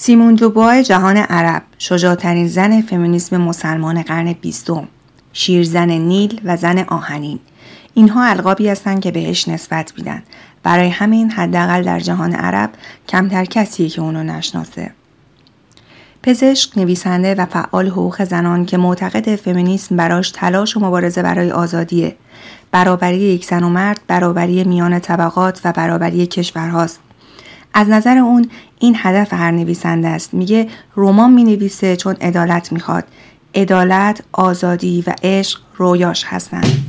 سیمون دوبای جهان عرب شجاعترین زن فمینیسم مسلمان قرن بیستم. شیرزن نیل و زن آهنین. اینها القابی هستند که بهش نسبت میدن. برای همین حداقل در جهان عرب کمتر کسیه که اونو نشناسه. پزشک نویسنده و فعال حقوق زنان که معتقد فمینیسم براش تلاش و مبارزه برای آزادیه. برابری یک زن و مرد برابری میان طبقات و برابری کشورهاست. از نظر اون این هدف هر نویسنده است. میگه رمان می نویسه چون عدالت می‌خواد. عدالت آزادی و عشق رویاش هستند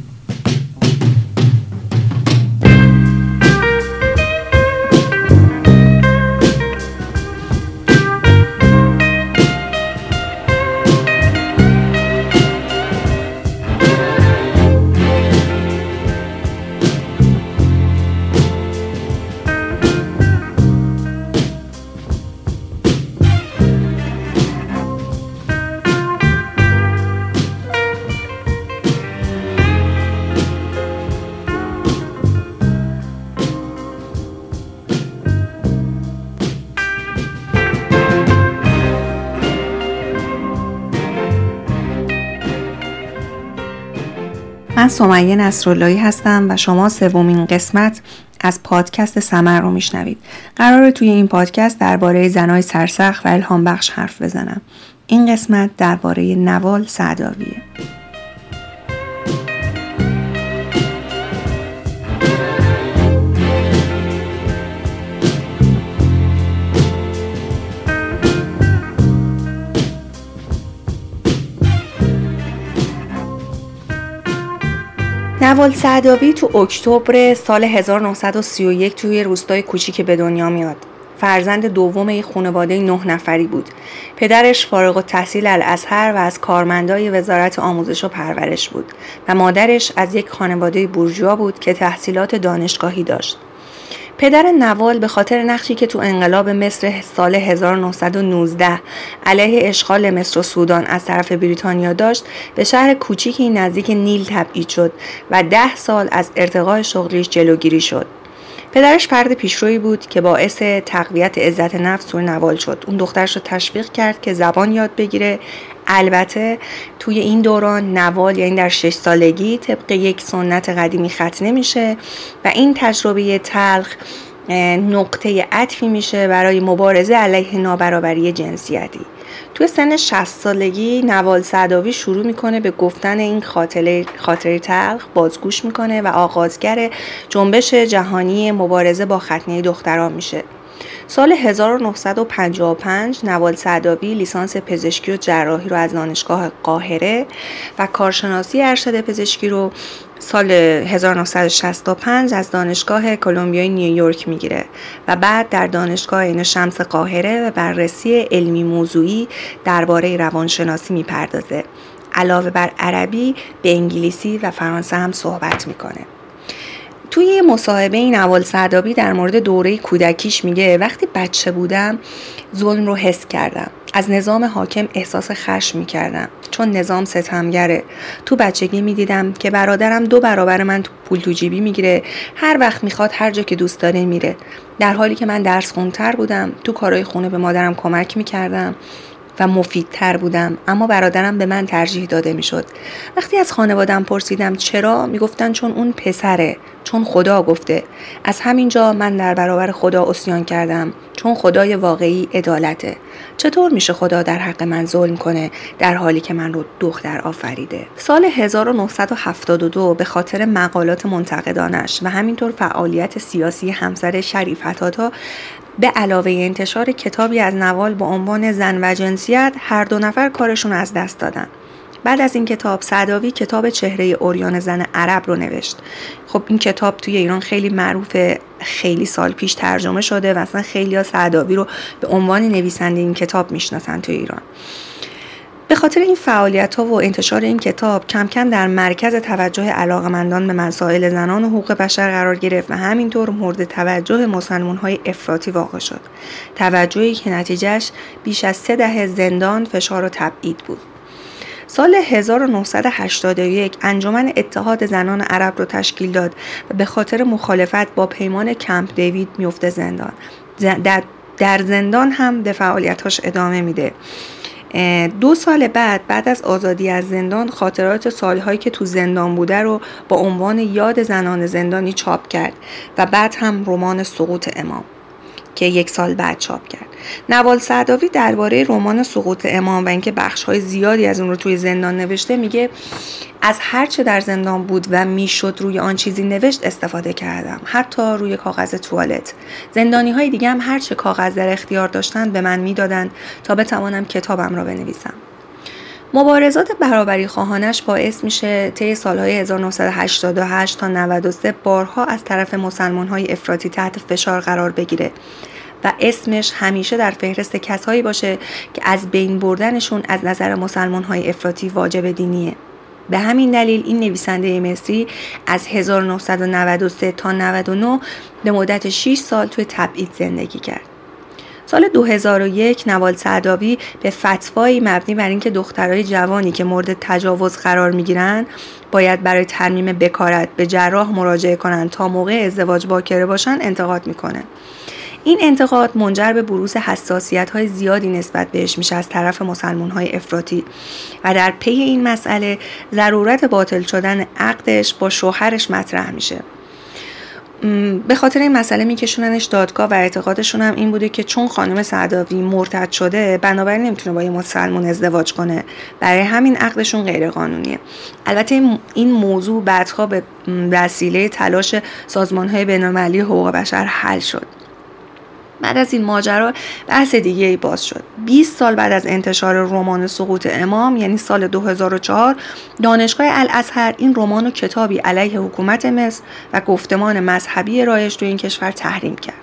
من سمیه نصراللهی هستم و شما سومین قسمت از پادکست سمر رو میشنوید. قراره توی این پادکست درباره زنای سرسخت و الهام بخش حرف بزنم. این قسمت درباره نوال سعداویه. نوال سعداوی تو اکتبر سال 1931 توی روستای کوچیک به دنیا میاد. فرزند دوم یک خانواده نه نفری بود. پدرش فارغ و تحصیل الازهر و از کارمندای وزارت آموزش و پرورش بود و مادرش از یک خانواده بورژوا بود که تحصیلات دانشگاهی داشت. پدر نوال به خاطر نقشی که تو انقلاب مصر سال 1919 علیه اشغال مصر و سودان از طرف بریتانیا داشت به شهر کوچیکی نزدیک نیل تبعید شد و ده سال از ارتقای شغلیش جلوگیری شد. پدرش فرد پیشرویی بود که باعث تقویت عزت نفس توی نوال شد. اون دخترش رو تشویق کرد که زبان یاد بگیره. البته توی این دوران نوال یعنی در شش سالگی طبق یک سنت قدیمی ختنه میشه و این تجربه تلخ نقطه عطفی میشه برای مبارزه علیه نابرابری جنسیتی. توی سن 60 سالگی نوال سعداوی شروع می‌کنه به گفتن این خاطره, خاطره تلخ بازگوش می‌کنه و آغازگر جنبش جهانی مبارزه با ختنه دختران میشه. سال 1955 نوال سعداوی لیسانس پزشکی و جراحی رو از دانشگاه قاهره و کارشناسی ارشد پزشکی رو سال 1965 از دانشگاه کلمبیای نیویورک می‌گیره و بعد در دانشگاه این شمس قاهره و بررسی علمی موضوعی درباره روانشناسی می‌پردازه. علاوه بر عربی به انگلیسی و فرانسه هم صحبت می‌کنه. توی مصاحبه این اول سعدابی در مورد دوره کودکیش میگه وقتی بچه بودم ظلم رو حس کردم. از نظام حاکم احساس خشم می‌کردم چون نظام ستمگره. تو بچگی می‌دیدم که برادرم دو برابر من تو پول تو جیبی می‌گیره. هر وقت می‌خواد هر جا که دوست داره میره. در حالی که من درس خونتر بودم تو کارهای خونه به مادرم کمک می‌کردم و مفیدتر بودم. اما برادرم به من ترجیح داده می‌شد. وقتی از خانوادم پرسیدم چرا می‌گفتن چون اون پسره. چون خدا گفته از همینجا من در برابر خدا اسیان کردم چون خدای واقعی عدالته. چطور میشه خدا در حق من ظلم کنه در حالی که من رو دختر آفریده؟ سال 1972 به خاطر مقالات منتقدانش و همینطور فعالیت سیاسی همسر شریف حتاتا به علاوه انتشار کتابی از نوال با عنوان زن و جنسیت هر دو نفر کارشون از دست دادن. بعد از این کتاب سعداوی کتاب چهره اوریان زن عرب رو نوشت. خب این کتاب توی ایران خیلی معروفه خیلی سال پیش ترجمه شده و اصلا خیلی ها سعداوی رو به عنوان نویسنده این کتاب می‌شناسن توی ایران. به خاطر این فعالیت ها و انتشار این کتاب کم کم در مرکز توجه علاقمندان به مسائل زنان و حقوق بشر قرار گرفت و همینطور مورد توجه مسلمان های افراطی واقع شد. توجهی که نتیجهش بیش از سه دهه زندان فشار و تبعید بود. سال 1981 انجمن اتحاد زنان عرب رو تشکیل داد و به خاطر مخالفت با پیمان کمپ دیوید میفته زندان. در در زندان هم به فعالیتاش ادامه میده. دو سال بعد بعد از آزادی از زندان خاطرات سالهایی که تو زندان بوده رو با عنوان یاد زنان زندانی چاپ کرد و بعد هم رمان سقوط امام. که یک سال بعد چاپ کرد. نوال سعداوی درباره رمان سقوط امام و اینکه بخش های زیادی از اون رو توی زندان نوشته میگه از هر چه در زندان بود و می‌شد روی آن چیزی نوشت استفاده کردم حتی روی کاغذ توالت. زندانی های دیگه هم هر چه کاغذ در اختیار داشتند به من می‌دادند تا بتوانم کتابم را بنویسم. مبارزات برابری خواهانش باعث میشه طی سالهای 1988 تا 93 بارها از طرف مسلمان های افراطی تحت فشار قرار بگیره و اسمش همیشه در فهرست کسایی باشه که از بین بردنشون از نظر مسلمان های افراطی واجب دینیه به همین دلیل این نویسنده مصری از 1993 تا 99 به مدت 6 سال توی تبعید زندگی کرد. سال 2001 نوال سعداوی به فتوایی مبنی بر اینکه دخترای جوانی که مورد تجاوز قرار می‌گیرند باید برای ترمیم بکارت به جراح مراجعه کنند تا موقع ازدواج باکره باشن انتقاد می‌کنه. این انتقاد منجر به بروز حساسیت های زیادی نسبت بهش میشه از طرف مسلمون های افراطی و در پی این مسئله ضرورت باطل شدن عقدش با شوهرش مطرح میشه. به خاطر این مسئله میکشوننش دادگاه و اعتقادشون هم این بوده که چون خانم سعداوی مرتد شده بنابراین نمی‌تونه با یه مسلمون ازدواج کنه. برای همین عقدشون غیر قانونیه البته این موضوع بعدها به وسیله تلاش سازمان های بینالمللی حقوق بشر حل شد. بعد از این ماجرا بحث دیگه ای باز شد. 20 سال بعد از انتشار رمان سقوط امام یعنی سال 2004 دانشگاه الازهر این رمان و کتابی علیه حکومت مصر و گفتمان مذهبی رایج تو این کشور تحریم کرد.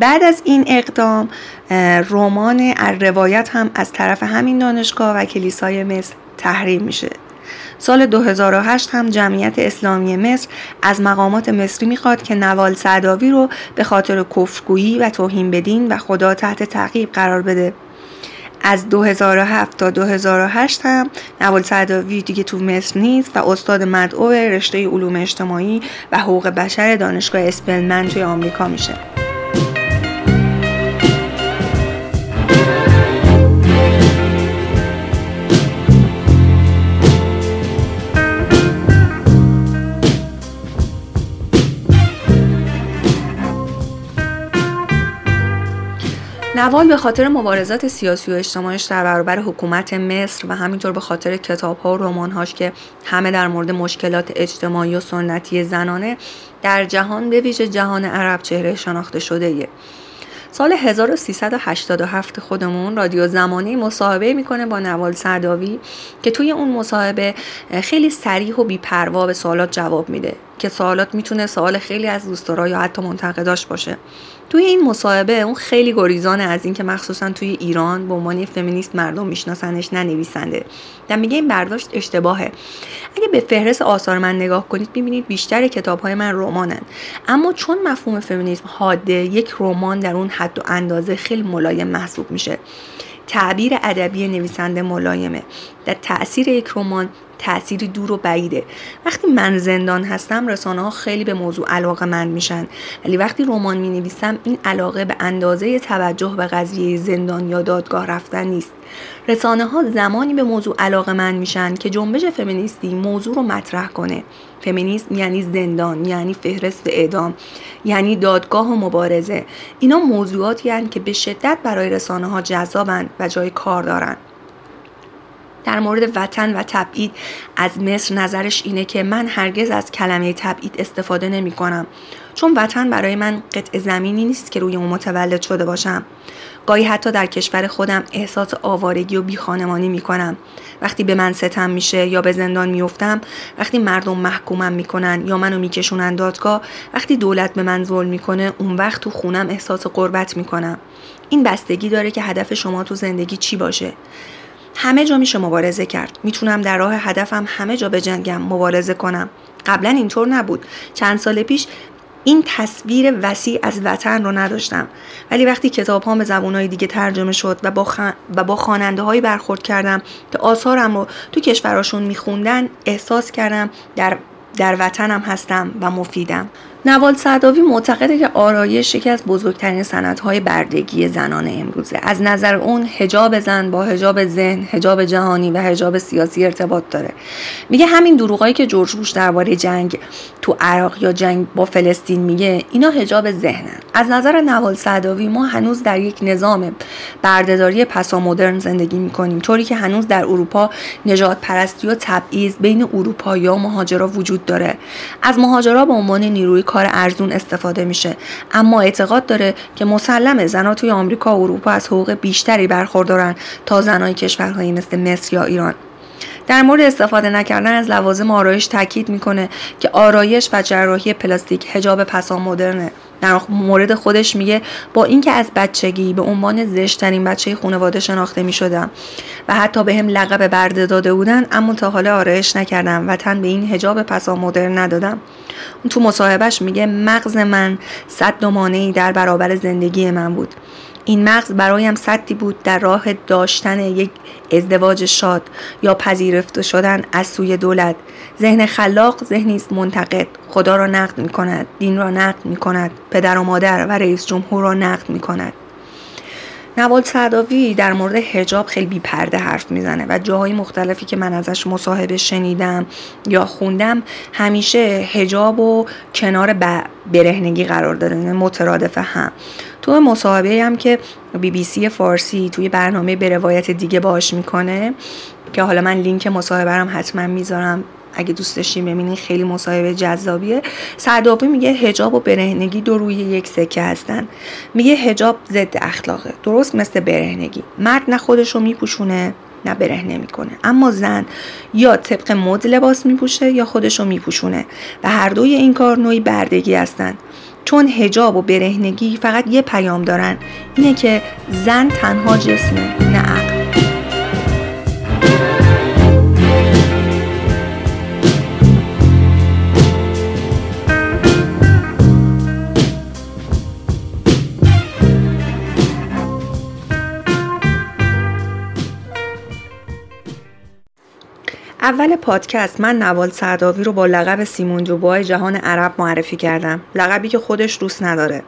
بعد از این اقدام رمان روایت هم از طرف همین دانشگاه و کلیسای مصر تحریم میشه. سال 2008 هم جمعیت اسلامی مصر از مقامات مصری می‌خواد که نوال سعداوی رو به خاطر کفرگویی و توهین بدین و خدا تحت تعقیب قرار بده. از 2007 تا 2008 هم نوال سعداوی دیگه تو مصر نیست و استاد مدعو رشته علوم اجتماعی و حقوق بشر دانشگاه اسپلمن توی آمریکا میشه. نوال به خاطر مبارزات سیاسی و اجتماعیش در برابر حکومت مصر و همینطور به خاطر کتاب ها و رمانهاش که همه در مورد مشکلات اجتماعی و سنتی زنانه در جهان به ویژه جهان عرب چهره شناخته شده ایه. سال 1387 خودمون رادیو زمانی مصاحبه می‌کنه با نوال سعداوی که توی اون مصاحبه خیلی سریح و بیپروا به سوالات جواب میده که سوالات می‌تونه سوال خیلی از دوستارا یا حتی منتقداش باشه. توی این مصاحبه اون خیلی گریزانه از اینکه مخصوصا توی ایران به عنوان فمینیست مردم میشناسنش ننویسنده و میگه این برداشت اشتباهه. اگه به فهرست آثار من نگاه کنید می‌بینید بیشتر کتاب های من رمانن. اما چون مفهوم فمینیسم حاده یک رمان در اون حد و اندازه خیلی ملایم محسوب میشه. تعبیر ادبی نویسنده ملایمه. در تاثیر یک رمان تأثیری دور و بعیده. وقتی من زندان هستم رسانه ها خیلی به موضوع علاقه من میشن. ولی وقتی رمان می نویسم این علاقه به اندازه توجه به قضیه زندان یا دادگاه رفتن نیست. رسانه ها زمانی به موضوع علاقه من میشن که جنبش فمینیستی موضوع رو مطرح کنه. فمینیسم یعنی زندان یعنی فهرست اعدام یعنی دادگاه و مبارزه. اینا موضوعاتی هستند که به شدت برای رسانه ها جذابند و جای کار دارند. در مورد وطن و تبعید از مصر نظرش اینه که من هرگز از کلمه تبعید استفاده نمی کنم. چون وطن برای من قطع زمینی نیست که روی اون متولد شده باشم. گاهی حتی در کشور خودم احساس آوارگی و بیخانمانی می کنم. وقتی به من ستم میشه یا به زندان میفتم وقتی مردم محکومم می‌کنن یا منو میکشونن دادگاه وقتی دولت به من ظلم می‌کنه اون وقت تو خونم احساس قربت می‌کنم. این بستگی داره که هدف شما تو زندگی چی باشه. همه جا میشه مبارزه کرد. می‌تونم در راه هدفم همه جا بجنگم مبارزه کنم. قبلا اینطور نبود. چند سال پیش این تصویر وسیع از وطن رو نداشتم. ولی وقتی کتاب به زبون دیگه ترجمه شد و با. و با خواننده هایی برخورد کردم که آثارم رو تو کشوراشون میخوندن احساس کردم در در وطنم هستم و مفیدم. نوال سعداوی معتقده که آرایش یکی از بزرگترین سندهای بردگی زنان امروزه. از نظر اون هجاب زن با هجاب ذهن هجاب جهانی و هجاب سیاسی ارتباط داره. میگه همین دروغایی که جورج بوش درباره جنگ تو عراق یا جنگ با فلسطین میگه اینا هجاب ذهنن. از نظر نوال سعداوی ما هنوز در یک نظام بردهداری پسا مدرن زندگی می‌کنیم طوری که هنوز در اروپا نجات پرستی و تبعیض بین اروپایی و مهاجرا وجود داره. از مهاجرا به عنوان نیروی کار ارزون استفاده میشه. اما اعتقاد داره که مسلمه زنها توی آمریکا و اروپا از حقوق بیشتری برخوردارن تا زنای کشورهایی مثل مصر یا ایران. در مورد استفاده نکردن از لوازم آرایش تاکید می‌کنه که آرایش و جراحی پلاستیک حجاب پسا مدرنه. در مورد خودش میگه با اینکه از بچگی به عنوان زشتترین بچه خانواده شناخته می شدم و حتی به هم لقب برده داده بودن اما تا حالا آرایش نکردم و تن به این هجاب پسا مدرن ندادم. اون تو مصاحبهش میگه مغز من صد ای در برابر زندگی من بود. این مغز برایم صدی بود در راه داشتن یک ازدواج شاد یا پذیرفته شدن از سوی دولت. ذهن خلاق ذهنی است منتقد. خدا را نقد می کند دین را نقد می کند پدر و مادر و رئیس جمهور را نقد می کند نوال سعداوی در مورد هجاب خیلی بیپرده حرف می‌زنه و جاهای مختلفی که من ازش مصاحبه شنیدم یا خوندم همیشه هجاب و کنار برهنگی قرار داده یعنی مترادف هم. تو مصاحبه هم که بی بی سی فارسی توی برنامه به روایت دیگه باش می‌کنه که حالا من لینک مصاحبه هم حتما می‌ذارم. اگه دوست داشتیم ببینید خیلی مصاحبه جذابیه. سعدابی میگه هجاب و برهنگی دو روی یک سکه هستن. میگه هجاب ضد اخلاقه. درست مثل برهنگی. مرد نه خودش رو میپوشونه نه برهنه می‌کنه. اما زن یا طبق مد لباس میپوشه یا خودش رو میپوشونه. و هر دوی این کار نوعی بردگی هستن. چون هجاب و برهنگی فقط یه پیام دارن. اینه که زن تنها جسمه نه عقل. اول پادکست من نوال سعداوی رو با لقب سیمون جوبای جهان عرب معرفی کردم. لقبی که خودش دوست نداره.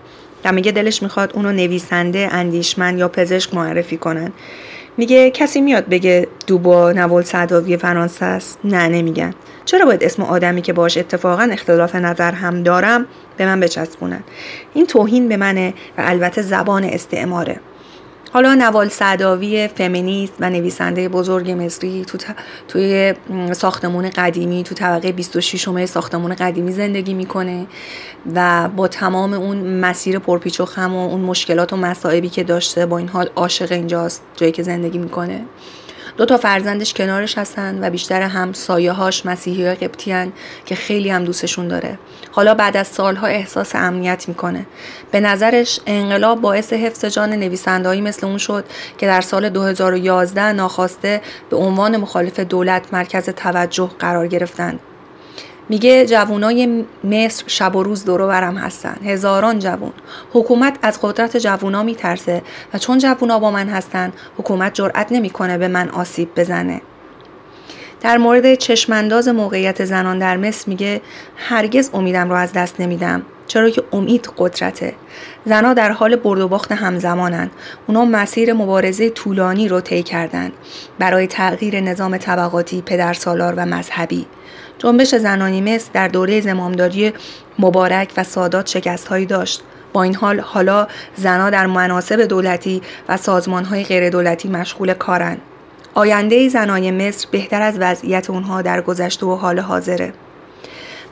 و میگه دلش می‌خواد اونو نویسنده اندیشمند یا پزشک معرفی کنن. میگه کسی میاد بگه دوبا نوال سعداوی فرانسه است؟ نه نمیگن. چرا باید اسم آدمی که باش اتفاقا اختلاف نظر هم دارم به من بچسبونن؟ این توهین به منه و البته زبان استعماره. حالا نوال سعداوی فمینیست و نویسنده بزرگ مصری تو توی ساختمون قدیمی تو طبقه 26 شمه ساختمون قدیمی زندگی می‌کنه و با تمام اون مسیر پرپیچ و خم و اون مشکلات و مصائبی که داشته با این حال عاشق اینجاست جایی که زندگی می‌کنه. دو تا فرزندش کنارش هستن و بیشتر هم سایه هاش مسیحی های که خیلی هم دوستشون داره. حالا بعد از سالها احساس امنیت می‌کنه. به نظرش انقلاب باعث حفظ جان نویسندهایی مثل اون شد که در سال 2011 ناخواسته به عنوان مخالف دولت مرکز توجه قرار گرفتند. میگه جوانای مصر شب و روز دورو برم هستن. هزاران جوون. حکومت از قدرت جوونا میترسه و چون جوونا با من هستن حکومت جرأت نمی‌کنه به من آسیب بزنه. در مورد چشمانداز موقعیت زنان در مصر میگه هرگز امیدم رو از دست نمیدم. چرا که امید قدرته. زنها در حال برد و باخت همزمانن. اونا مسیر مبارزه طولانی رو طی کردن. برای تغییر نظام طبقاتی پدرسالار و مذهبی. جنبش زنانی مصر در دوره زمامداری مبارک و سادات شکست هایی داشت. با این حال حالا زنها در مناسب دولتی و سازمان های غیر دولتی مشغول کارن. آینده زنای مصر بهتر از وضعیت اونها در گذشته و حال حاضره.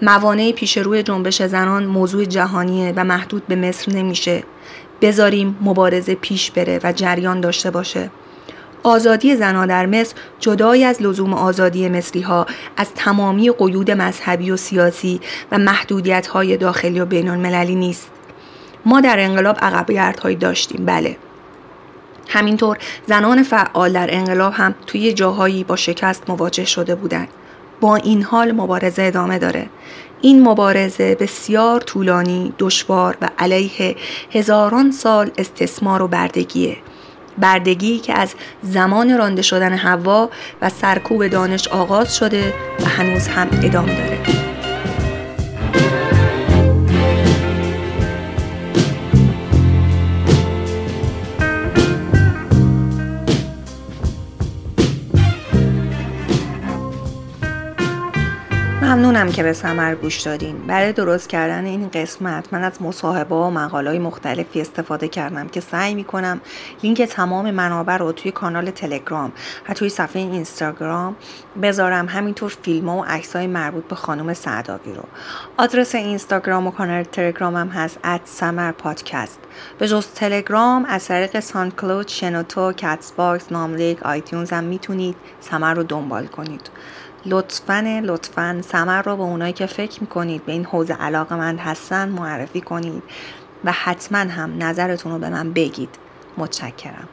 موانع پیش روی جنبش زنان موضوع جهانیه و محدود به مصر نمیشه. بذاریم مبارزه پیش بره و جریان داشته باشه. آزادی زنان در مصر جدای از لزوم آزادی مصری ها از تمامی قیود مذهبی و سیاسی و محدودیت های داخلی و بین المللی نیست. ما در انقلاب عقبیت داشتیم بله. همینطور زنان فعال در انقلاب هم توی جاهایی با شکست مواجه شده بودند. با این حال مبارزه ادامه داره. این مبارزه بسیار طولانی، دشوار و علیه هزاران سال استثمار و بردگیه. بردگی که از زمان رانده شدن هوا و سرکوب دانش آغاز شده و هنوز هم ادامه داره. ممنونم که به سمر گوش دادین برای درست کردن این قسمت من از مصاحبه و مقاله مختلفی استفاده کردم که سعی می‌کنم لینک تمام منابع رو توی کانال تلگرام و توی صفحه اینستاگرام بذارم همینطور فیلم و عکس های مربوط به خانم سعداوی رو. آدرس اینستاگرام و کانال تلگرام هم هست at سمر پادکست. به جز تلگرام از طریق SoundCloud شنوتو Castbox نام‌لیک iTunes هم می‌تونید سمر رو دنبال کنید. لطفا لطفا سمر رو به اونایی که فکر می‌کنید به این حوزه علاقه مند هستن معرفی کنید و حتما هم نظرتون رو به من بگید. متشکرم.